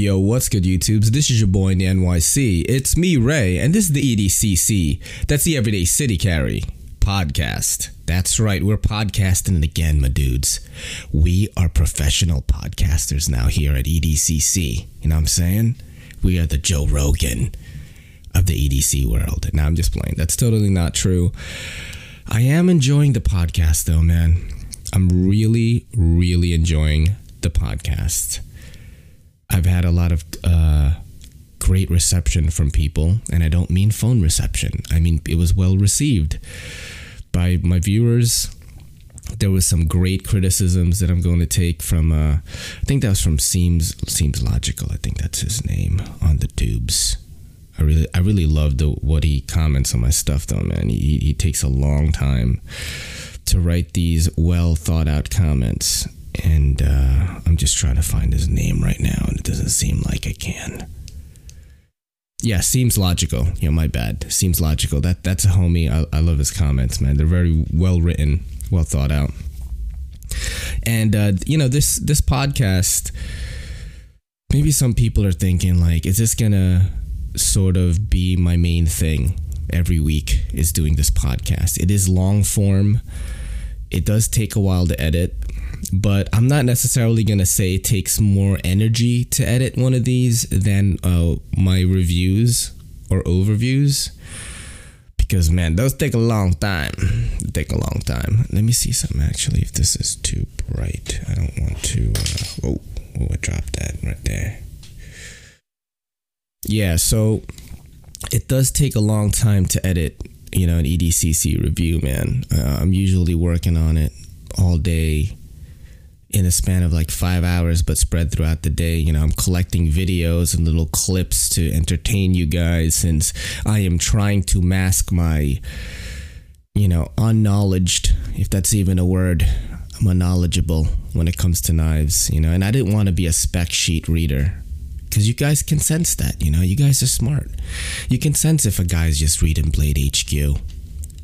Yo, what's good, YouTubes? This is your boy in the NYC. It's me, Ray, and this is the EDCC. That's the Everyday City Carry podcast. That's right, we're podcasting it again, my dudes. We are professional podcasters now here at EDCC. You know what I'm saying? We are the Joe Rogan of the EDC world. Now, I'm just playing. That's totally not true. I am enjoying the podcast, though, man. I'm really, really enjoying the podcast. I've had a lot of uh, great reception from people, and I don't mean phone reception. I mean it was well received by my viewers. There was some great criticisms that I'm going to take from. Uh, I think that was from Seems Seems Logical. I think that's his name on the tubes. I really, I really love the what he comments on my stuff, though, man. He he takes a long time to write these well thought out comments and uh, just trying to find his name right now, and it doesn't seem like I can. Yeah, seems logical. You know, my bad. Seems logical. That that's a homie. I, I love his comments, man. They're very well written, well thought out. And uh, you know, this this podcast. Maybe some people are thinking like, is this gonna sort of be my main thing every week? Is doing this podcast. It is long form. It does take a while to edit but I'm not necessarily going to say it takes more energy to edit one of these than uh, my reviews or overviews. Because, man, those take a long time. They take a long time. Let me see something actually, if this is too bright. I don't want to. Uh, oh, oh, I dropped that right there. Yeah, so it does take a long time to edit, you know, an EDCC review, man. Uh, I'm usually working on it all day in a span of like five hours, but spread throughout the day. You know, I'm collecting videos and little clips to entertain you guys since I am trying to mask my, you know, unknowledged, if that's even a word. I'm unknowledgeable when it comes to knives, you know, and I didn't want to be a spec sheet reader because you guys can sense that, you know, you guys are smart. You can sense if a guy's just reading Blade HQ,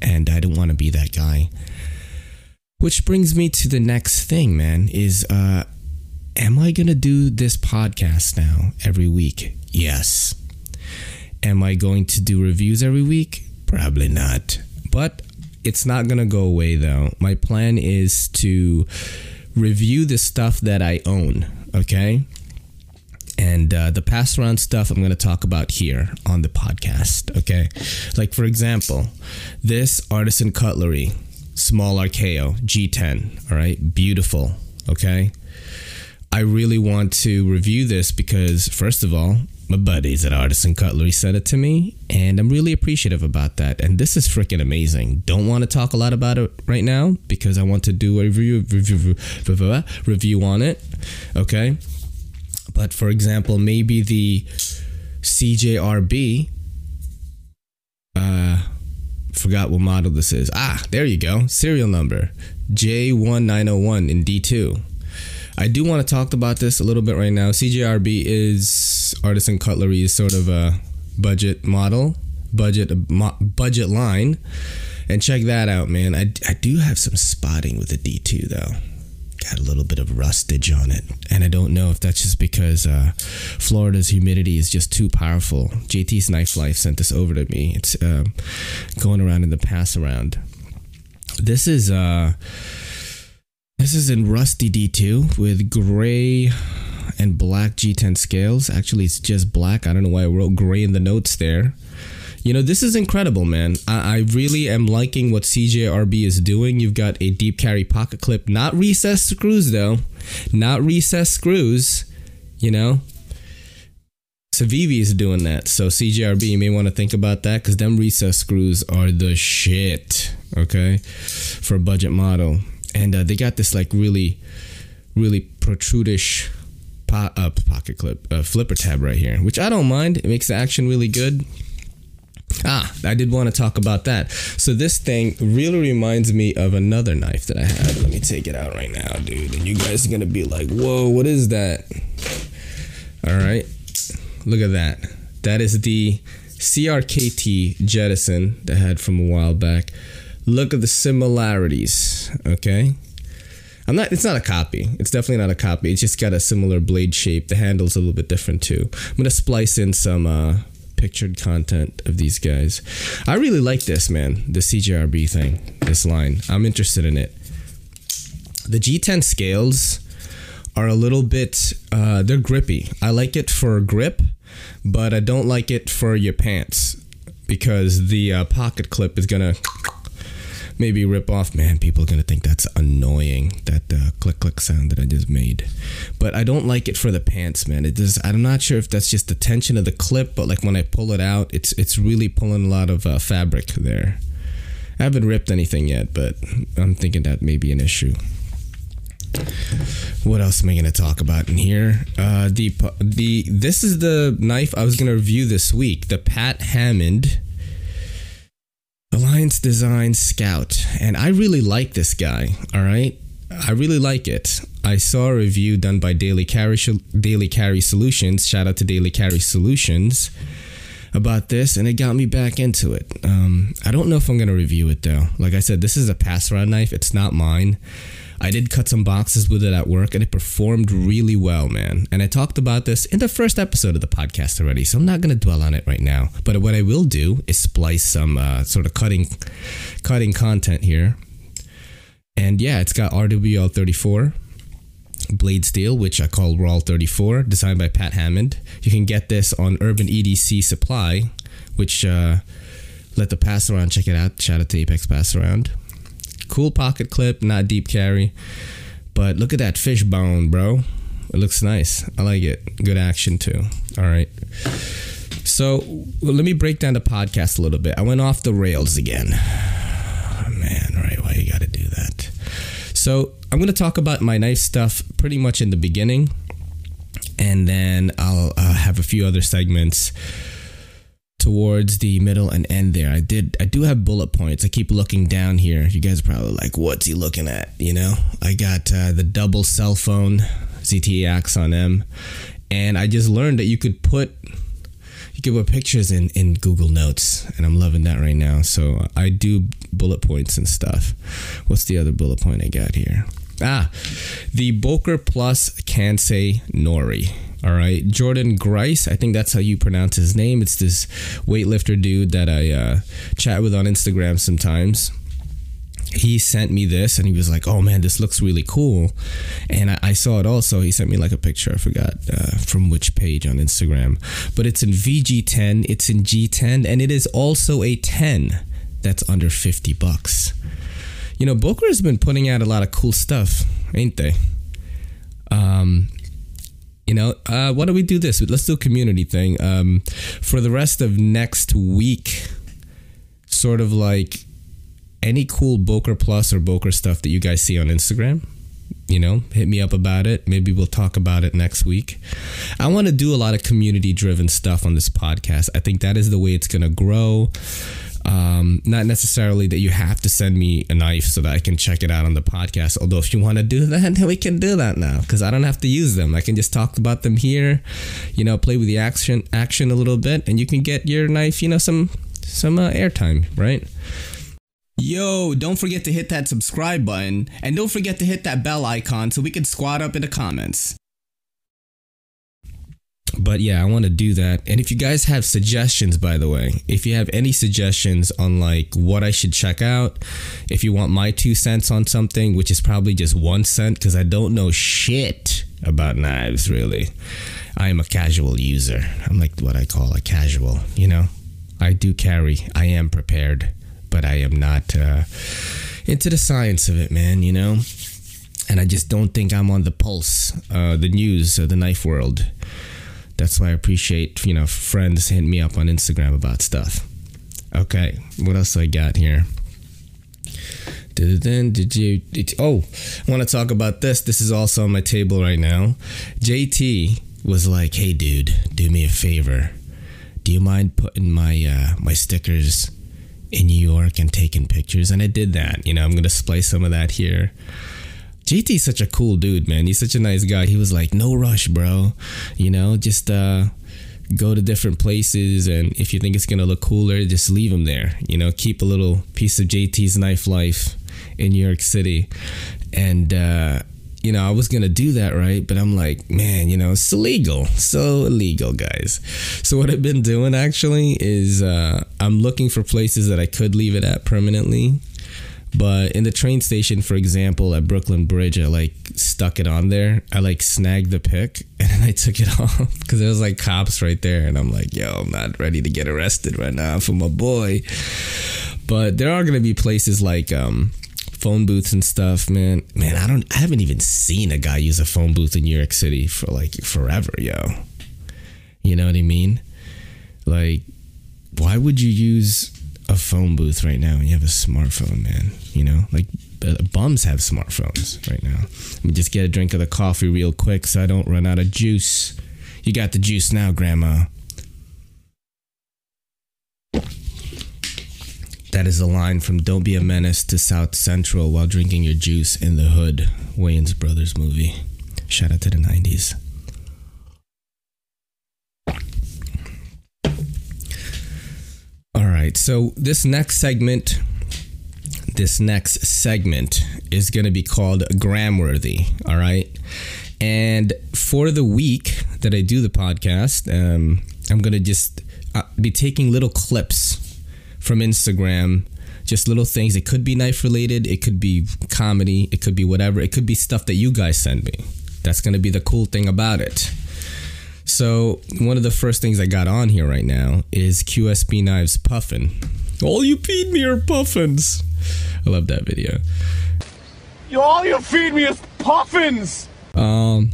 and I didn't want to be that guy. Which brings me to the next thing, man, is uh am I going to do this podcast now every week? Yes. Am I going to do reviews every week? Probably not. But it's not going to go away though. My plan is to review the stuff that I own, okay? And uh, the pass around stuff I'm going to talk about here on the podcast, okay? Like, for example, this artisan cutlery small Archaeo G10. All right, beautiful. Okay. I really want to review this because, first of all, my buddies at Artisan Cutlery sent it to me, and I'm really appreciative about that. And this is freaking amazing. Don't want to talk a lot about it right now because I want to do a review review, review, review on it. Okay, but for example, maybe the CJRB. Uh, forgot what model this is. Ah, there you go. Serial number J1901 in D2. I do want to talk about this a little bit right now. CJRB is Artisan Cutlery is sort of a budget model, budget budget line. And check that out, man. I, I do have some spotting with the D2 though a little bit of rustage on it. And I don't know if that's just because uh, Florida's humidity is just too powerful. JT's Knife Life sent this over to me. It's uh, going around in the pass around. This is uh, this is in rusty D2 with gray and black G10 scales. Actually, it's just black. I don't know why I wrote gray in the notes there. You know, this is incredible, man. I, I really am liking what CJRB is doing. You've got a deep carry pocket clip, not recessed screws though, not recessed screws. You know, Civivi is doing that. So CJRB, you may want to think about that because them recessed screws are the shit. Okay, for a budget model, and uh, they got this like really, really protrudish po- uh, pocket clip uh, flipper tab right here, which I don't mind. It makes the action really good. Ah, I did want to talk about that. So this thing really reminds me of another knife that I had. Let me take it out right now, dude. And you guys are gonna be like, "Whoa, what is that?" All right, look at that. That is the CRKT Jettison that I had from a while back. Look at the similarities. Okay, I'm not. It's not a copy. It's definitely not a copy. It's just got a similar blade shape. The handle's a little bit different too. I'm gonna splice in some uh, pictured content of these guys. I really like this man. The CJRB thing. This line. I'm interested in it. The G10 scales are a little bit. Uh, they're grippy. I like it for grip, but I don't like it for your pants because the uh, pocket clip is gonna maybe rip off. Man, people are gonna think that's annoying. That uh, click click sound that I just made, but I don't like it for the pants, man. It just I'm not sure if that's just the tension of the clip, but like when I pull it out, it's it's really pulling a lot of uh, fabric there. I haven't ripped anything yet, but I'm thinking that may be an issue. What else am I going to talk about in here? Uh, the the this is the knife I was going to review this week. The Pat Hammond Alliance Design Scout, and I really like this guy. All right, I really like it. I saw a review done by Daily Carry Daily Carry Solutions. Shout out to Daily Carry Solutions about this, and it got me back into it. Um, I don't know if I'm gonna review it though. Like I said, this is a pass around knife. It's not mine. I did cut some boxes with it at work and it performed really well, man. And I talked about this in the first episode of the podcast already, so I'm not going to dwell on it right now. But what I will do is splice some uh, sort of cutting cutting content here. And yeah, it's got RWL 34 blade steel, which I call Raw 34, designed by Pat Hammond. You can get this on Urban EDC Supply, which uh, let the pass around check it out. Shout out to Apex Pass Around. Cool pocket clip, not deep carry. But look at that fish bone, bro. It looks nice. I like it. Good action too. All right. So well, let me break down the podcast a little bit. I went off the rails again. Oh, man, right? Why you got to do that? So I'm going to talk about my knife stuff pretty much in the beginning, and then I'll uh, have a few other segments towards the middle and end there. I did I do have bullet points. I keep looking down here. You guys are probably like, what's he looking at? You know? I got uh, the double cell phone ZTE Axon M. And I just learned that you could put you could put pictures in, in Google Notes, and I'm loving that right now. So I do bullet points and stuff. What's the other bullet point I got here? Ah, the Boker Plus Kansei Nori. All right, Jordan Grice. I think that's how you pronounce his name. It's this weightlifter dude that I uh, chat with on Instagram sometimes. He sent me this and he was like, "Oh man, this looks really cool," and I, I saw it also. He sent me like a picture. I forgot uh, from which page on Instagram, but it's in VG10. It's in G10, and it is also a 10 that's under 50 bucks. You know, Boker has been putting out a lot of cool stuff, ain't they? Um, you know, uh, why don't we do this? Let's do a community thing. Um, for the rest of next week, sort of like any cool Boker Plus or Boker stuff that you guys see on Instagram, you know, hit me up about it. Maybe we'll talk about it next week. I want to do a lot of community driven stuff on this podcast. I think that is the way it's going to grow. Um, not necessarily that you have to send me a knife so that I can check it out on the podcast. Although if you want to do that, we can do that now because I don't have to use them. I can just talk about them here, you know, play with the action action a little bit, and you can get your knife, you know, some some uh, airtime, right? Yo, don't forget to hit that subscribe button and don't forget to hit that bell icon so we can squat up in the comments but yeah, I want to do that. And if you guys have suggestions, by the way, if you have any suggestions on like what I should check out, if you want my two cents on something, which is probably just one cent because I don't know shit about knives really. I am a casual user. I'm like what I call a casual, you know? I do carry, I am prepared, but I am not uh, into the science of it, man, you know? And I just don't think I'm on the pulse, uh, the news of the knife world that's why I appreciate, you know, friends hitting me up on Instagram about stuff. Okay, what else I got here? Then did you? Did, oh, I want to talk about this. This is also on my table right now. JT was like, "Hey, dude, do me a favor. Do you mind putting my uh, my stickers in New York and taking pictures?" And I did that. You know, I'm gonna splice some of that here. JT's such a cool dude, man. He's such a nice guy. He was like, "No rush, bro. You know, just uh go to different places and if you think it's going to look cooler, just leave him there. You know, keep a little piece of JT's knife life in New York City. and uh, you know, I was gonna do that, right? But I'm like, man, you know, it's illegal, so illegal, guys. So what I've been doing actually is uh, I'm looking for places that I could leave it at permanently. But in the train station, for example, at Brooklyn Bridge, I like stuck it on there. I like snagged the pick and then I took it off because there was like cops right there, and I'm like, yo, I'm not ready to get arrested right now for my boy. But there are gonna be places like um, phone booths and stuff, man. Man, I don't I haven't even seen a guy use a phone booth in New York City for like forever, yo. You know what I mean? Like why would you use a phone booth right now and you have a smartphone, man? You know, like uh, bums have smartphones right now. Let me just get a drink of the coffee real quick so I don't run out of juice. You got the juice now, Grandma. That is a line from Don't Be a Menace to South Central while drinking your juice in the hood, Wayans Brothers movie. Shout out to the 90s. All right, so this next segment, this next segment is going to be called Gramworthy. All right, and for the week that I do the podcast, um, I'm going to just uh, be taking little clips from Instagram. Just little things. It could be knife related. It could be comedy. It could be whatever. It could be stuff that you guys send me. That's going to be the cool thing about it. So, one of the first things I got on here right now is QSP Knives Puffin. All you feed me are puffins. I love that video. All you feed me is puffins! Um,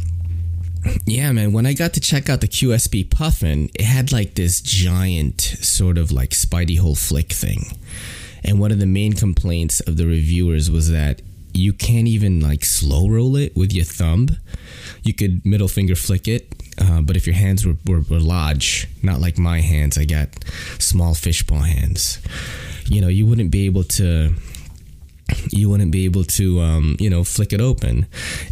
yeah, man. When I got to check out the QSP Puffin, it had like this giant sort of like Spidey hole flick thing. And one of the main complaints of the reviewers was that you can't even like slow roll it with your thumb. You could middle finger flick it, uh, but if your hands were, were, were large, not like my hands, I got small fishbowl hands. You know, you wouldn't be able to you wouldn't be able to um, you know flick it open.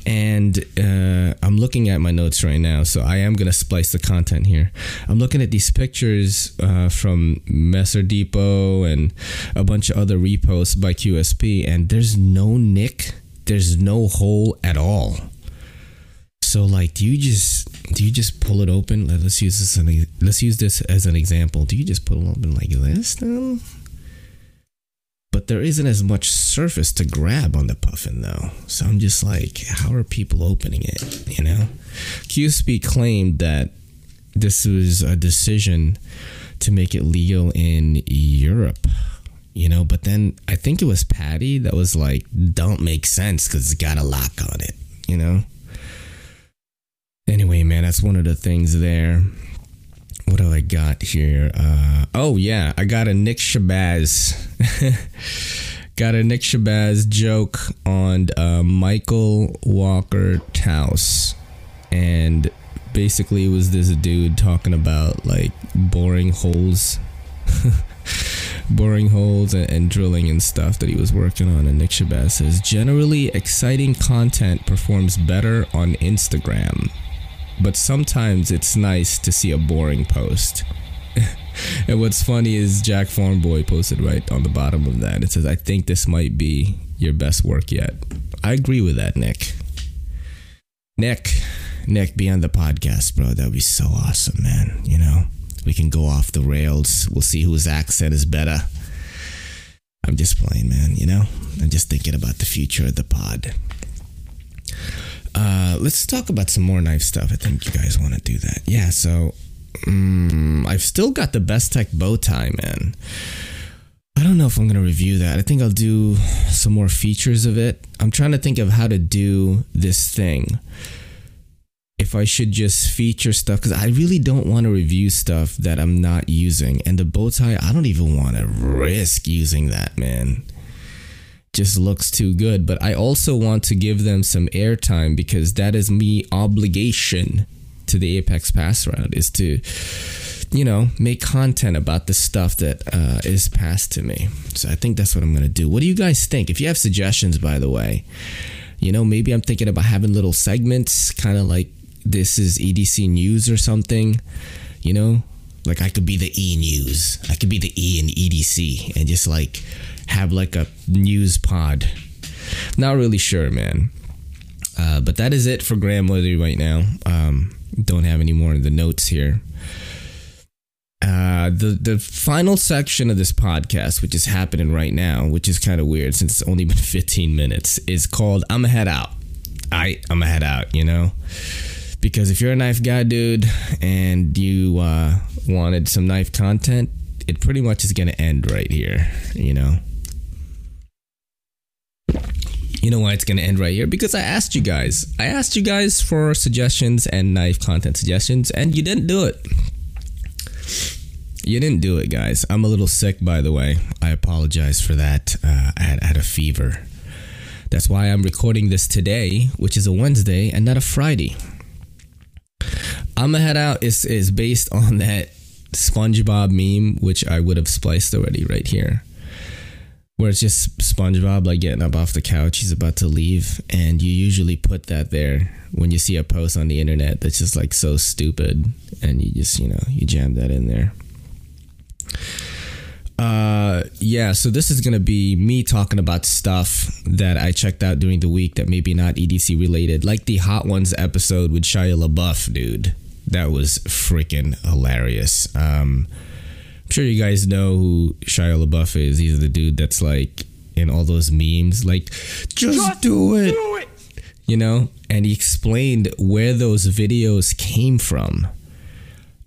And uh, i'm looking at my notes right now so i am going to splice the content here. I'm looking at these pictures uh, from messer depot and a bunch of other reposts by qsp and there's no nick there's no hole at all so like do you just do you just pull it open let's use this let's use this as an example do you just pull it open like this then but there isn't as much surface to grab on the puffin though. So I'm just like, how are people opening it? You know, QSP claimed that this was a decision to make it legal in Europe. You know, but then I think it was Patty that was like, "Don't make sense because it's got a lock on it." You know. Anyway, man, that's one of the things there what do I got here? Uh, oh yeah, I got a Nick Shabazz. got a Nick Shabazz joke on uh, Michael Walker Taus, and basically it was this dude talking about like boring holes. boring holes and, and, drilling and stuff that he was working on. And Nick Shabazz says, generally, exciting content performs better on Instagram but sometimes it's nice to see a boring post. and what's funny is Jack Farmboy posted right on the bottom of that. It says, I think this might be your best work yet. I agree with that, Nick. Nick, Nick, be on the podcast, bro. That would be so awesome, man. You know, we can go off the rails. We'll see whose accent is better. I'm just playing, man. You know, I'm just thinking about the future of the pod. Uh, let's talk about some more knife stuff. I think you guys want to do that. Yeah, so um, I've still got the Bestech bow tie, man. I don't know if I'm going to review that. I think I'll do some more features of it. I'm trying to think of how to do this thing. If I should just feature stuff, because I really don't want to review stuff that I'm not using. And the bow tie, I don't even want to risk using that, man just looks too good. But I also want to give them some airtime because that is me obligation to the Apex Pass round is to, you know, make content about the stuff that uh, is passed to me. So I think that's what I'm gonna do. What do you guys think? If you have suggestions, by the way, you know, maybe I'm thinking about having little segments, kind of like this is EDC news or something. You know, like I could be the E news. I could be the E in EDC and just like have like a news pod Not really sure, man. Uh, but that is it for Gramworthy right now. Um, don't have any more of the notes here. Uh, the the final section of this podcast, which is happening right now, which is kind of weird since it's only been 15 minutes, is called "I'm a head out." I I'm a head out, you know, because if you're a knife guy, dude, and you uh, wanted some knife content, it pretty much is gonna end right here, you know. You know why it's gonna end right here? Because I asked you guys. I asked you guys for suggestions and knife content suggestions, and you didn't do it. You didn't do it, guys. I'm a little sick, by the way. I apologize for that. Uh, I, had, had a fever. That's why I'm recording this today, which is a Wednesday and not a Friday. I'ma head out is based on that SpongeBob meme, which I would have spliced already right here. Where it's just SpongeBob like getting up off the couch, he's about to leave, and you usually put that there when you see a post on the internet that's just like so stupid, and you just you know you jam that in there. Uh, yeah, so this is gonna be me talking about stuff that I checked out during the week that maybe not EDC related, like the Hot Ones episode with Shia LaBeouf, dude. That was freaking hilarious. Um, sure you guys know who Shia LaBeouf is. He's the dude that's like in all those memes, like just, just do, it. do it, you know. And he explained where those videos came from,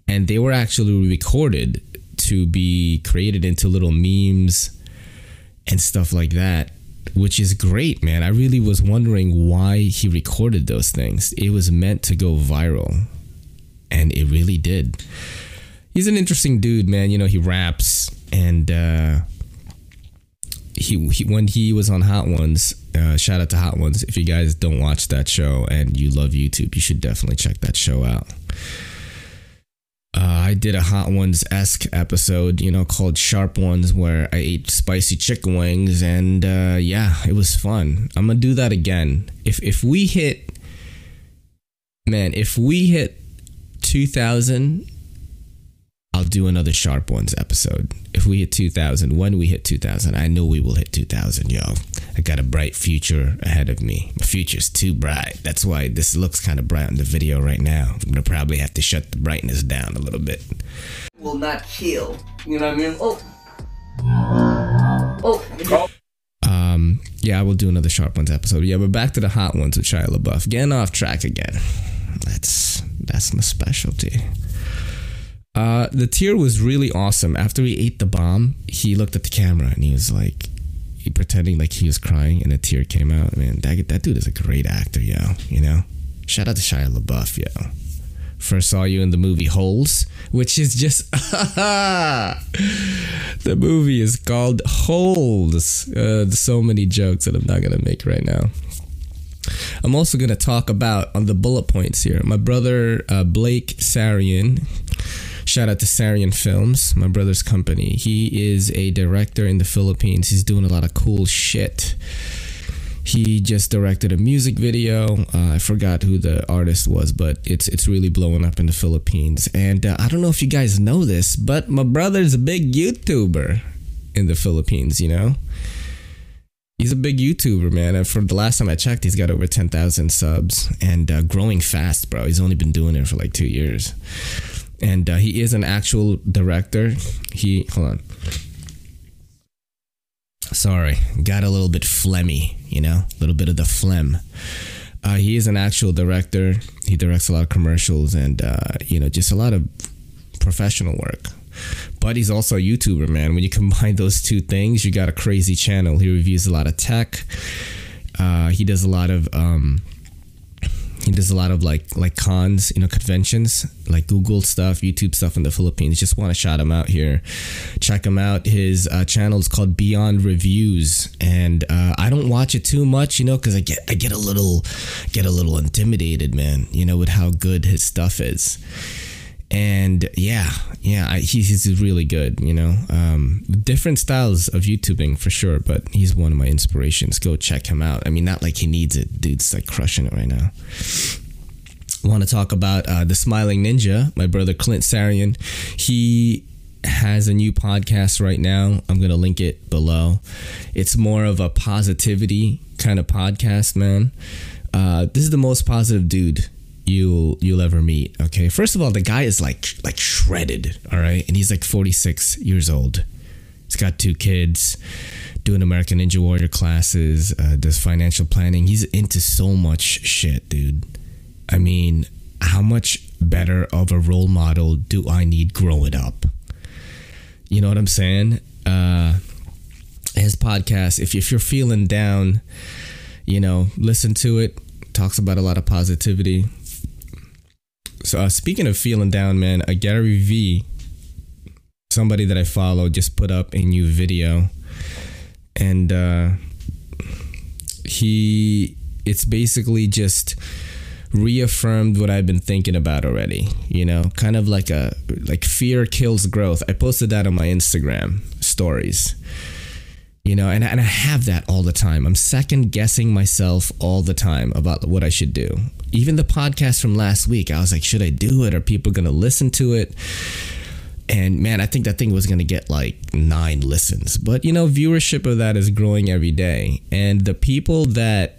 and they were actually recorded to be created into little memes and stuff like that, which is great, man. I really was wondering why he recorded those things. It was meant to go viral, and it really did. He's an interesting dude, man. You know, he raps and uh, he, he when he was on Hot Ones. Uh, shout out to Hot Ones. If you guys don't watch that show and you love YouTube, you should definitely check that show out. Uh, I did a Hot Ones esque episode, you know, called Sharp Ones, where I ate spicy chicken wings, and uh, yeah, it was fun. I'm gonna do that again. If if we hit, man, if we hit 2,000 I'll do another Sharp Ones episode. If we hit 2000, when we hit 2000, I know we will hit 2000, yo. I got a bright future ahead of me. My future's too bright. That's why this looks kind of bright in the video right now. I'm gonna probably have to shut the brightness down a little bit. Will not kill. You know what I mean? Oh. Oh. Um, yeah, I will do another Sharp Ones episode. Yeah, but back to the Hot Ones with Shia LaBeouf. Getting off track again. That's that's my specialty. Uh, the tear was really awesome. After he ate the bomb, he looked at the camera and he was like, he pretending like he was crying, and a tear came out. Man, that that dude is a great actor, yo. You know, shout out to Shia LaBeouf, yo. First saw you in the movie Holes, which is just the movie is called Holes. Uh, so many jokes that I'm not gonna make right now. I'm also gonna talk about on the bullet points here. My brother uh, Blake Sarian Shout out to Sarian Films, my brother's company. He is a director in the Philippines. He's doing a lot of cool shit. He just directed a music video. Uh, I forgot who the artist was, but it's it's really blowing up in the Philippines. And uh, I don't know if you guys know this, but my brother's a big YouTuber in the Philippines. You know, he's a big YouTuber, man. And for the last time I checked, he's got over ten thousand subs and uh, growing fast, bro. He's only been doing it for like two years and uh, he is an actual director. He hold on. Sorry, got a little bit phlegmy, you know, a little bit of the phlegm. Uh, he is an actual director. He directs a lot of commercials and uh, you know just a lot of professional work. But he's also a YouTuber, man. When you combine those two things, you got a crazy channel. He reviews a lot of tech. Uh, he does a lot of um, he does a lot of like like cons, you know, conventions, like Google stuff, YouTube stuff in the Philippines. Just want to shout him out here. Check him out. His uh, channel is called Beyond Reviews, and uh, I don't watch it too much, you know, because I get I get a little get a little intimidated, man. You know, with how good his stuff is and yeah yeah I, he's, he's really good you know um, different styles of youtubing for sure but he's one of my inspirations go check him out i mean not like he needs it dude's like crushing it right now want to talk about uh, the smiling ninja my brother clint sarian he has a new podcast right now. I'm to link it below. It's more of a positivity kind of podcast, man. Uh, this is the most positive dude you'll you'll ever meet. Okay, first of all, the guy is like like shredded. All right, and he's like 46 years old. He's got two kids, doing American Ninja Warrior classes, uh, does financial planning. He's into so much shit, dude. I mean, how much better of a role model do I need growing up? You know what I'm saying? Uh, his podcast, if, if you're feeling down, you know, listen to it. Talks about a lot of positivity. So, uh, speaking of feeling down, man, uh, Gary V, somebody that I follow, just put up a new video, and uh, he, it's basically just reaffirmed what I've been thinking about already. You know, kind of like a like fear kills growth. I posted that on my Instagram stories. You know, and, and I have that all the time. I'm second guessing myself all the time about what I should do. Even the podcast from last week, I was like, should I do it? Are people going to listen to it? And man, I think that thing was going to get like nine listens. But, you know, viewership of that is growing every day. And the people that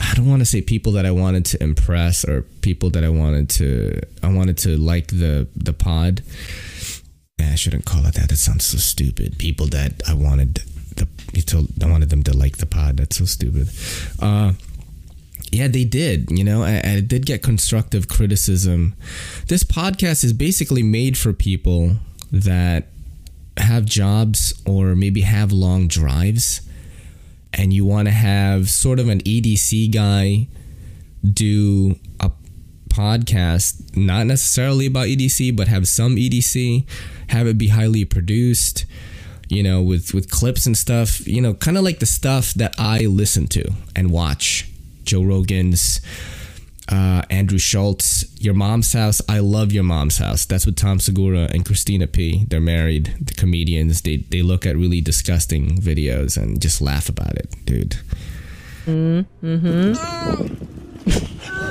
I don't want to say people that I wanted to impress or people that I wanted to I wanted to like the the pod. I shouldn't call it that. That sounds so stupid. People that I wanted the you told I wanted them to like the pod. That's so stupid. Uh yeah, they did. You know, I, I did get constructive criticism. This podcast is basically made for people that have jobs or maybe have long drives and you want to have sort of an EDC guy do a podcast, not necessarily about EDC, but have some EDC, have it be highly produced, you know, with with clips and stuff, you know, kind of like the stuff that I listen to and watch. Joe Rogan's uh, Andrew Schulz, Your Mom's House. I love Your Mom's House. That's with Tom Segura and Christina P. They're married, the comedians. They they look at really disgusting videos and just laugh about it, dude. Mm-hmm.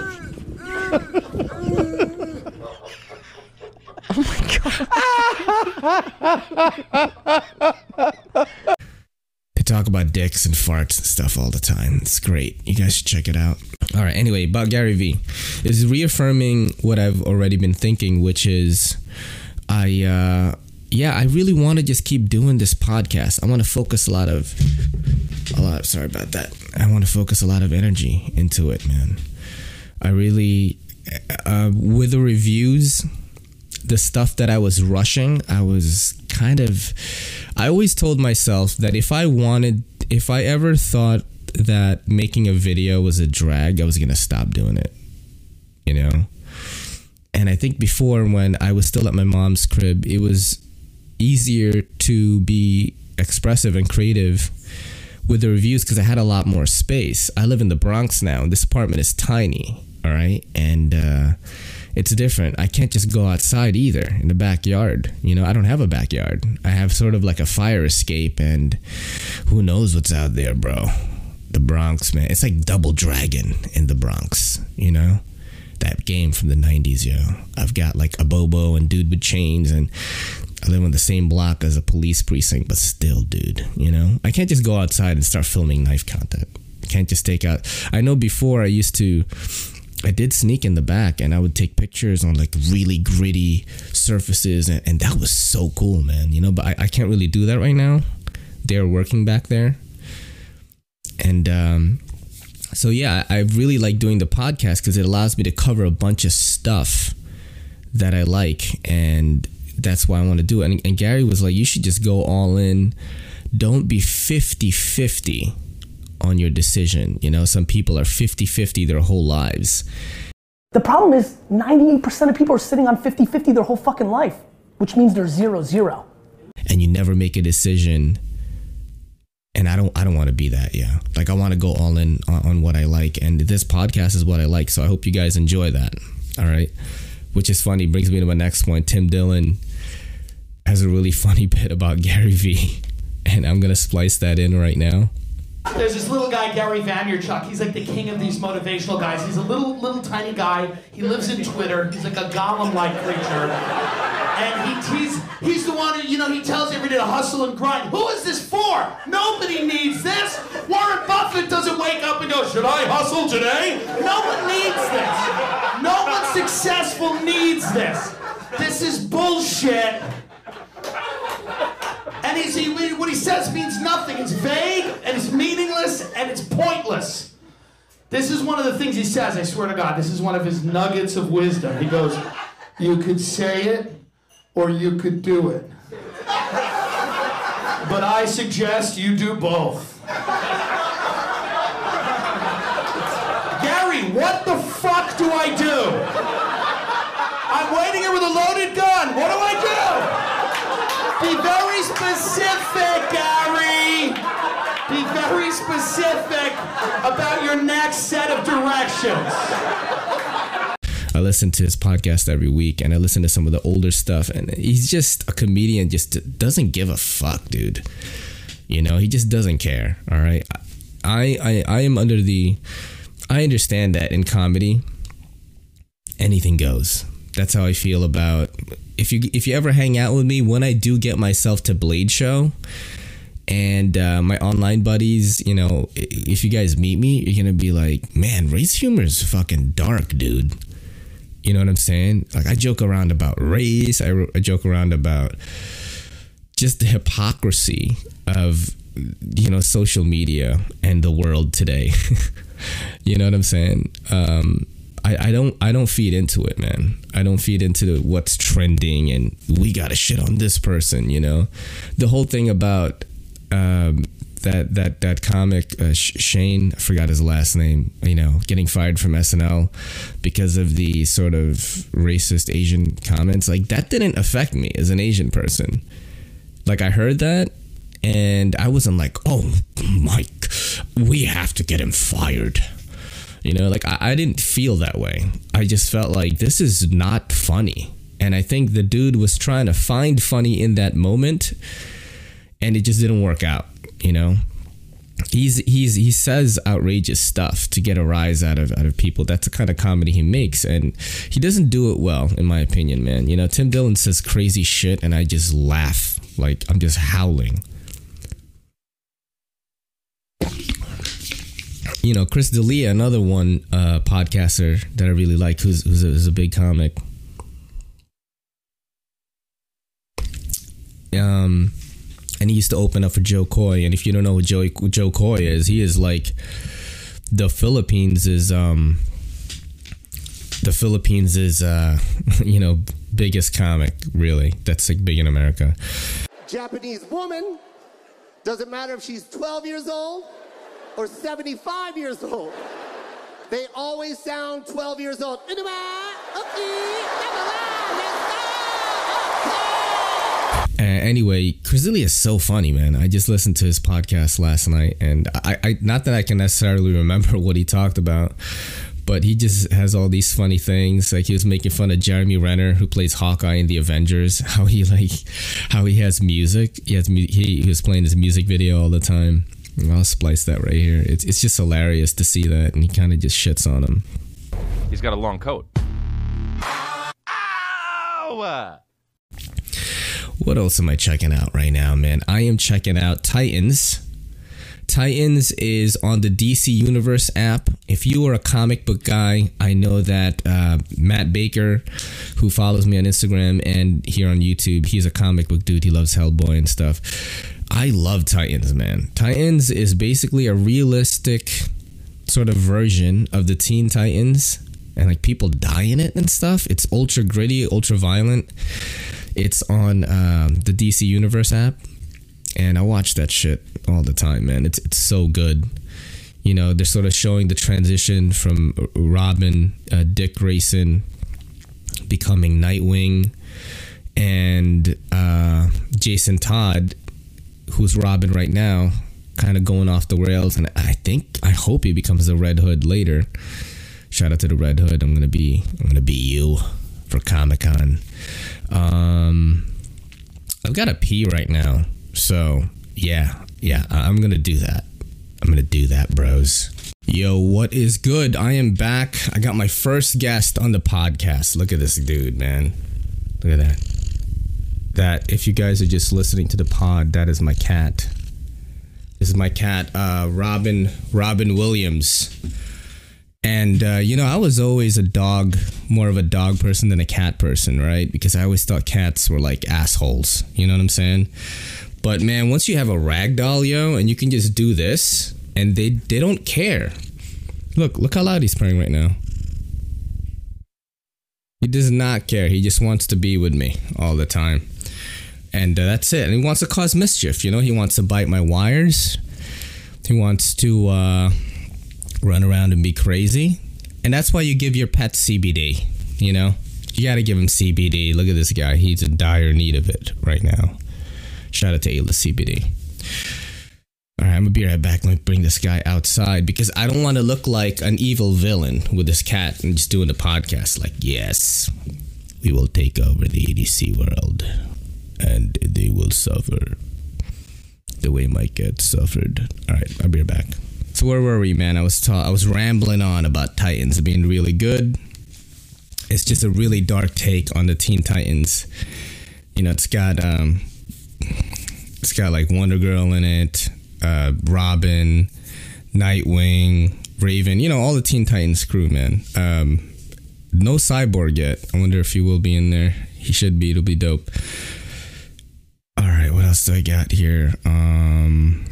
They talk about dicks and farts and stuff all the time. It's great. You guys should check it out. All right. Anyway, about Gary Vee is reaffirming what I've already been thinking, which is, I uh, yeah, I really want to just keep doing this podcast. I want to focus a lot of a lot. Sorry about that. I want to focus a lot of energy into it, man. I really uh, with the reviews the stuff that I was rushing, I was kind of. I always told myself that if I wanted, if I ever thought that making a video was a drag, I was to stop doing it. You know? And I think before, when I was still at my mom's crib, it was easier to be expressive and creative with the reviews because I had a lot more space. I live in the Bronx now, and this apartment is tiny. All right. And, uh, it's different. I can't just go outside either in the backyard. You know, I don't have a backyard. I have sort of like a fire escape, and who knows what's out there, bro. The Bronx, man. It's like Double Dragon in the Bronx, you know? That game from the 90s, yo. I've got like a Bobo and Dude with Chains, and I live on the same block as a police precinct, but still, dude, you know? I can't just go outside and start filming knife content. I can't just take out. I know before I used to I did sneak in the back and I would take pictures on like really gritty surfaces and, and that was so cool, man. You know, but I, I can't really do that right now. They're working back there. And um so yeah, I really like doing the podcast because it allows me to cover a bunch of stuff that I like and that's why I want to do it. And, and Gary was like, you should just go all in. Don't be 50 50 on your decision. You know, some people are 50 50 their whole lives. The problem is 98% of people are sitting on 50 50 their whole fucking life, which means they're zero zero. And you never make a decision. And I don't I don't want to be that, yeah. Like I want to go all in on, on what I like. And this podcast is what I like. So I hope you guys enjoy that. All right. Which is funny, brings me to my next point. Tim Dillon has a really funny bit about Gary Vee. And I'm gonna splice that in right now. There's this little guy, Gary Vaynerchuk. He's like the king of these motivational guys. He's a little, little tiny guy. He lives in Twitter. He's like a golem-like creature. And he, he's, he's the one who, you know, he tells everybody to hustle and grind. Who is this for? Nobody needs this. Warren Buffett doesn't wake up and go, Should I hustle today? No one needs this. No one successful needs this. This is bullshit. And he's, he, what he says means nothing. It's vague and it's meaningless and it's pointless. This is one of the things he says, I swear to God. This is one of his nuggets of wisdom. He goes, You could say it or you could do it. But I suggest you do both. Gary, what the about your next set of directions. I listen to his podcast every week and I listen to some of the older stuff and he's just a comedian just doesn't give a fuck, dude. You know, he just doesn't care, all right? I I I am under the I understand that in comedy anything goes. That's how I feel about if you if you ever hang out with me when I do get myself to Blade show and uh, my online buddies, you know, if you guys meet me, you're gonna be like, man, race humor is fucking dark, dude. You know what I'm saying? Like I joke around about race. I, I joke around about just the hypocrisy of you know social media and the world today. you know what I'm saying? Um, I, I don't I don't feed into it, man. I don't feed into what's trending and we got to shit on this person. You know, the whole thing about um, that that that comic uh, Shane, I forgot his last name. You know, getting fired from SNL because of the sort of racist Asian comments. Like that didn't affect me as an Asian person. Like I heard that, and I wasn't like, oh, Mike, we have to get him fired. You know, like I, I didn't feel that way. I just felt like this is not funny. And I think the dude was trying to find funny in that moment, and it just didn't work out you know? He's he's he says outrageous stuff to get a rise out of out of people. That's the kind of comedy he makes and he doesn't do it well in my opinion man. You know tim dillon says crazy shit and i just laugh. Like i'm just howling. You know chris d'elia another one uh podcaster that i really like who's who's a, who's a big comic. Um and he used to open up for Jo Koy. And if you don't know who Joe Jo Koy is, he is like the Philippines is um the Philippines is uh you know biggest comic really that's like big in America. Japanese woman doesn't matter if she's 12 years old or 75 years old. They always sound 12 years old. Anyway, Chris is so funny, man. I just listened to his podcast last night, and I, I not that I can necessarily remember what he talked about, but he just has all these funny things. Like he was making fun of Jeremy Renner, who plays Hawkeye in the Avengers. How he like, how he has music. He has he, he was playing his music video all the time. I'll splice that right here. It's it's just hilarious to see that, and he kind of just shits on him. He's got a long coat. Ow! What else am I checking out right now, man? I am checking out Titans. Titans is on the DC Universe app. If you are a comic book guy, I know that uh, Matt Baker, who follows me on Instagram and here on YouTube, he's a comic book dude. He loves Hellboy and stuff. I love Titans, man. Titans is basically a realistic sort of version of the Teen Titans, and like people die in it and stuff. It's ultra gritty, ultra violent. It's on um, the DC Universe app, and I watch that shit all the time, man. It's it's so good. You know, they're sort of showing the transition from Robin, uh, Dick Grayson becoming Nightwing, and uh, Jason Todd, who's Robin right now, kind of going off the rails. And I think, I hope he becomes the Red Hood later. Shout out to the Red Hood. I'm gonna be, I'm gonna be you for Comic Con. Um, I've got to pee right now, so yeah, yeah, I'm gonna do that. I'm gonna do that, bros. Yo, what is good? I am back. I got my first guest on the podcast. Look at this dude, man. Look at that. that if you guys are just listening to the pod, that is my cat. This is my cat, uh, Robin Robin Williams. And uh, you know, I was always a dog, more of a dog person than a cat person, right? Because I always thought cats were like assholes. You know what I'm saying? But man, once you have a rag doll, yo, and you can just do this, and they they don't care. Look, look how loud he's purring right now. He does not care. He just wants to be with me all the time. And uh, that's it. And he wants to cause mischief. You know, he wants to bite my wires. He wants to uh, run around and be crazy. And that's why you give your pet CBD. You know, you got to give him CBD. Look at this guy. He's in dire need of it right now. Shout out to Ayla CBD. All right, I'm gonna be right back. Let me bring this guy outside because I don't want to look like an evil villain with this cat and just doing the podcast. Like, yes, we will take over the EDC world, and they will suffer the way my cat suffered. All right, I'll be right back. So where were we, man? I was ta- I was rambling on about Titans being really good. It's just a really dark take on the Teen Titans. You know, it's got um, it's got like Wonder Girl in it uh, Robin, Nightwing, Raven, you know, all the Teen Titans crew, man. Um, no Cyborg yet. I wonder if he will be in there. He should be. It'll be dope. All right, what else do I got here? Um,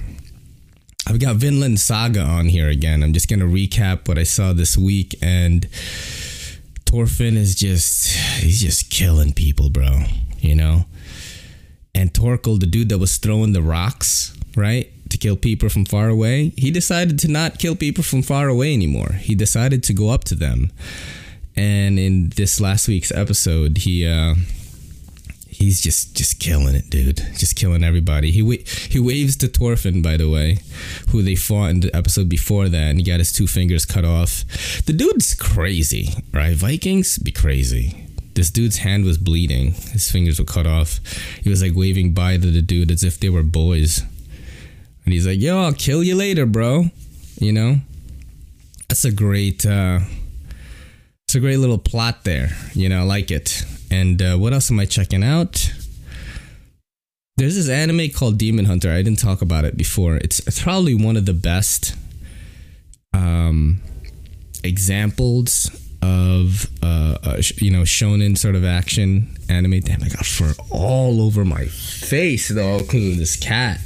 I've got Vinland Saga on here again. I'm just gonna recap what I saw this week, and Thorfinn is just—he's just killing people, bro. You know. And Thorkell, the dude that was throwing the rocks, right? to kill people from far away, he decided to not kill people from far away anymore. He decided to go up to them. And in this last week's episode, he uh he's just just killing it, dude. Just killing everybody. He wa- he waves to Thorfinn, bye the way, who they fought in the episode before that, and he got his two fingers cut off. The dude's crazy, right? Vikings be crazy. This dude's hand was bleeding. His fingers were cut off. He was like waving by to the dude as if they were boys. And he's like, yo, I'll kill you later, bro. You know? That's a great uh it's a great little plot there. You know, I like it. And uh, what else am I checking out? There's this anime called Demon Hunter. I didn't talk about it before. It's, probably one of the best um, examples of uh, uh, you know shonen sort of action anime. Damn, I got fur all over my face though because of this cat.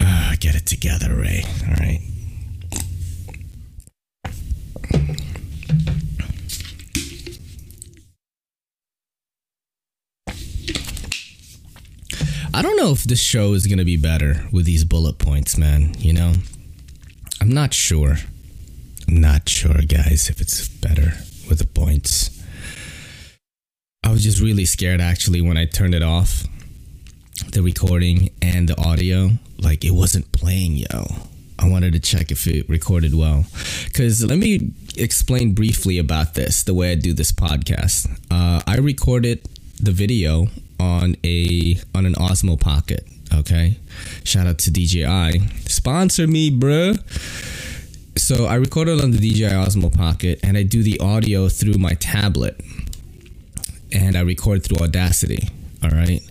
Uh, get it together, Ray. All right. I don't know if this show is going to be better with these bullet points, man. You know, I'm not sure. I'm not sure, guys, if it's better with the points. I was just really scared actually when I turned it off the recording and the audio. Like, it wasn't playing, yo. I wanted to check if it recorded well. Because let me explain briefly about this the way I do this podcast. Uh, I recorded the video on a on an Osmo Pocket. Okay, shout out to DJI, sponsor me, bruh. So I recorded on the DJI Osmo Pocket, and I do the audio through my tablet, and I record through Audacity. All right,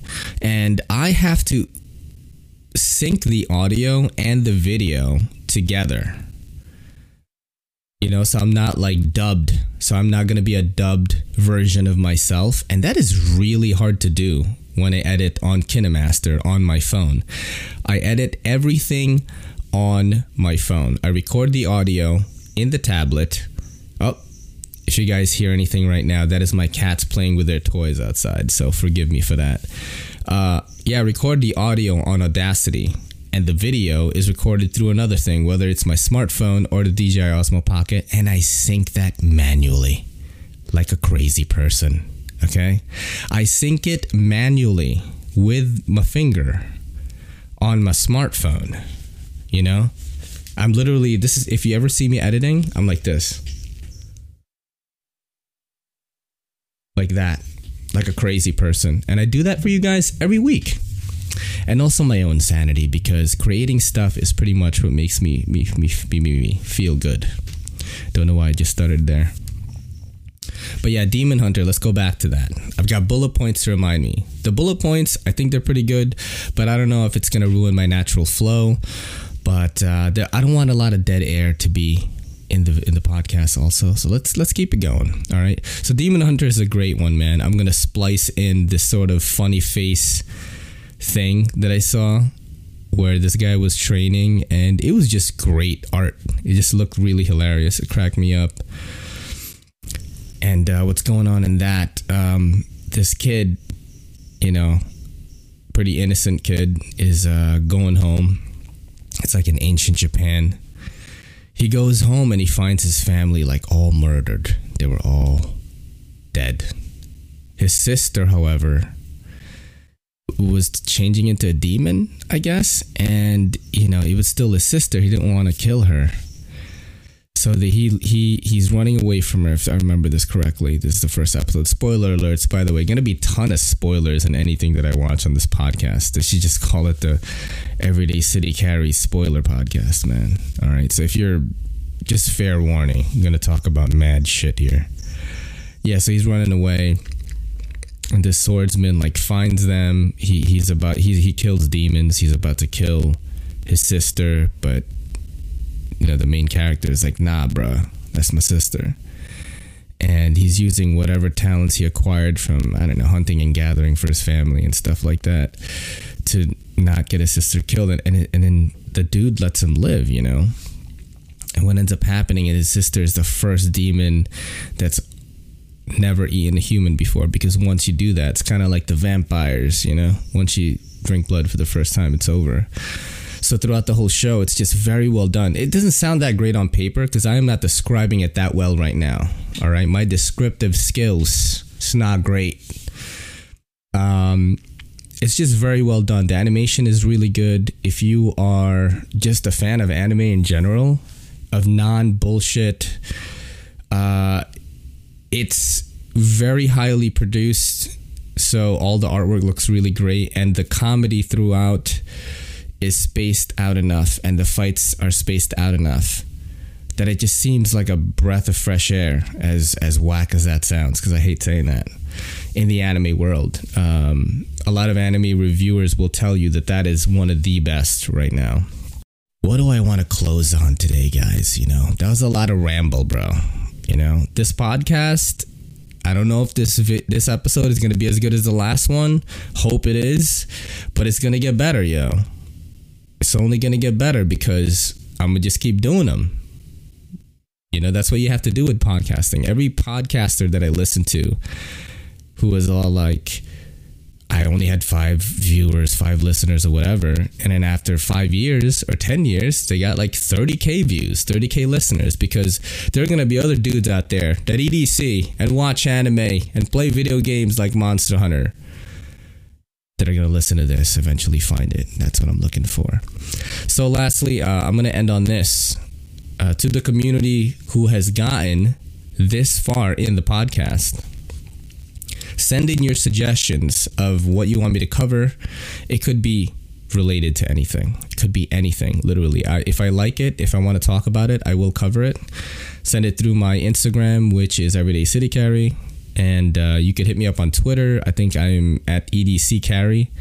and I have to sync the audio and the video together. You know, so I'm not like dubbed. So I'm not going to be a dubbed version of myself. And that is really hard to do when I edit on KineMaster on my phone. I edit everything on my phone. I record the audio in the tablet. Oh, if you guys hear anything right now, that is my cats playing with their toys outside. So forgive me for that. Uh, yeah, record the audio on Audacity and the video is recorded through another thing, whether it's my smartphone or the DJI Osmo Pocket, and I sync that manually like a crazy person. Okay? I sync it manually with my finger on my smartphone. You know? I'm literally, this is, if you ever see me editing, I'm like this. Like that. Like a crazy person. And I do that for you guys every week and also my own sanity because creating stuff is pretty much what makes me me me, me, me, me feel good. Don't know why I just started there. But yeah, Demon Hunter, let's go back to that. I've got bullet points to remind me. The bullet points, I think they're pretty good, but I don't know if it's going to ruin my natural flow. But uh, there, I don't want a lot of dead air to be in the in the podcast also. So let's let's keep it going. All right. So Demon Hunter is a great one, man. I'm gonna splice in this sort of funny face thing that I saw where this guy was training and it was just great art. It just looked really hilarious. It cracked me up. And uh, what's going on in that? Um, this kid, you know, pretty innocent kid, is uh, going home. It's like in ancient Japan. He goes home and he finds his family like all murdered. They were all dead. His sister, however, was changing into a demon, I guess, and you know, it was still his sister. He didn't want to kill her. So the, he he he's running away from her. If I remember this correctly, this is the first episode. Spoiler alerts, by the way. Going to be ton of spoilers in anything that I watch on this podcast. They should just call it the Everyday City Carry Spoiler Podcast, man. All right. So if you're just fair warning, I'm going to talk about mad shit here. Yeah. So he's running away and this swordsman like finds them. He he's about he he kills demons. He's about to kill his sister, but you know the main character is like, nah, bruh, that's my sister. And he's using whatever talents he acquired from I don't know hunting and gathering for his family and stuff like that to not get his sister killed. And and, and then the dude lets him live, you know. And what ends up happening is his sister is the first demon that's never eaten a human before because once you do that, it's kind of like the vampires, you know? Once you drink blood for the first time, it's over. So throughout the whole show, it's just very well done. It doesn't sound that great on paper because I am not describing it that well right now. All right, my descriptive skills it's not great. Um, it's just very well done. The animation is really good. If you are just a fan of anime in general, of non bullshit, uh, it's very highly produced. So all the artwork looks really great, and the comedy throughout is spaced out enough, and the fights are spaced out enough that it just seems like a breath of fresh air. As as whack as that sounds, because I hate saying that in the anime world. Um, a lot of anime reviewers will tell you that that is one of the best right now. What do I want to close on today, guys? You know, that was a lot of ramble, bro. You know, this podcast. I don't know if this this episode is gonna be as good as the last one. Hope it is, but it's gonna get better, yo. It's only gonna get better because I'm gonna just keep doing them. You know, that's what you have to do with podcasting. Every podcaster that I listen to, who was all like, I only had five viewers, five listeners, or whatever. And then after five years or 10 years, they got like 30K views, 30K listeners because there are going to be other dudes out there that EDC and watch anime and play video games like Monster Hunter that are going to listen to this, eventually find it. That's what I'm looking for. So, lastly, uh, I'm going to end on this. Uh, to the community who has gotten this far in the podcast, send in your suggestions of what you want me to cover. It could be related to anything. It could be anything, literally. I, if I like it, if I want to talk about it, I will cover it. Send it through my Instagram, which is Everyday City Carry, and uh, you could hit me up on Twitter. I think I'm at EDC Carry.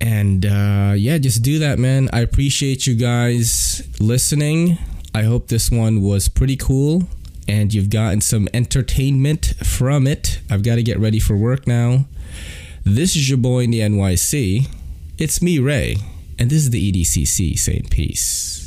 And uh, yeah, just do that, man. I appreciate you guys listening. I hope this one was pretty cool and you've gotten some entertainment from it. I've got to get ready for work now. This is your boy in the NYC. It's me, Ray, and this is the EDCC saying peace.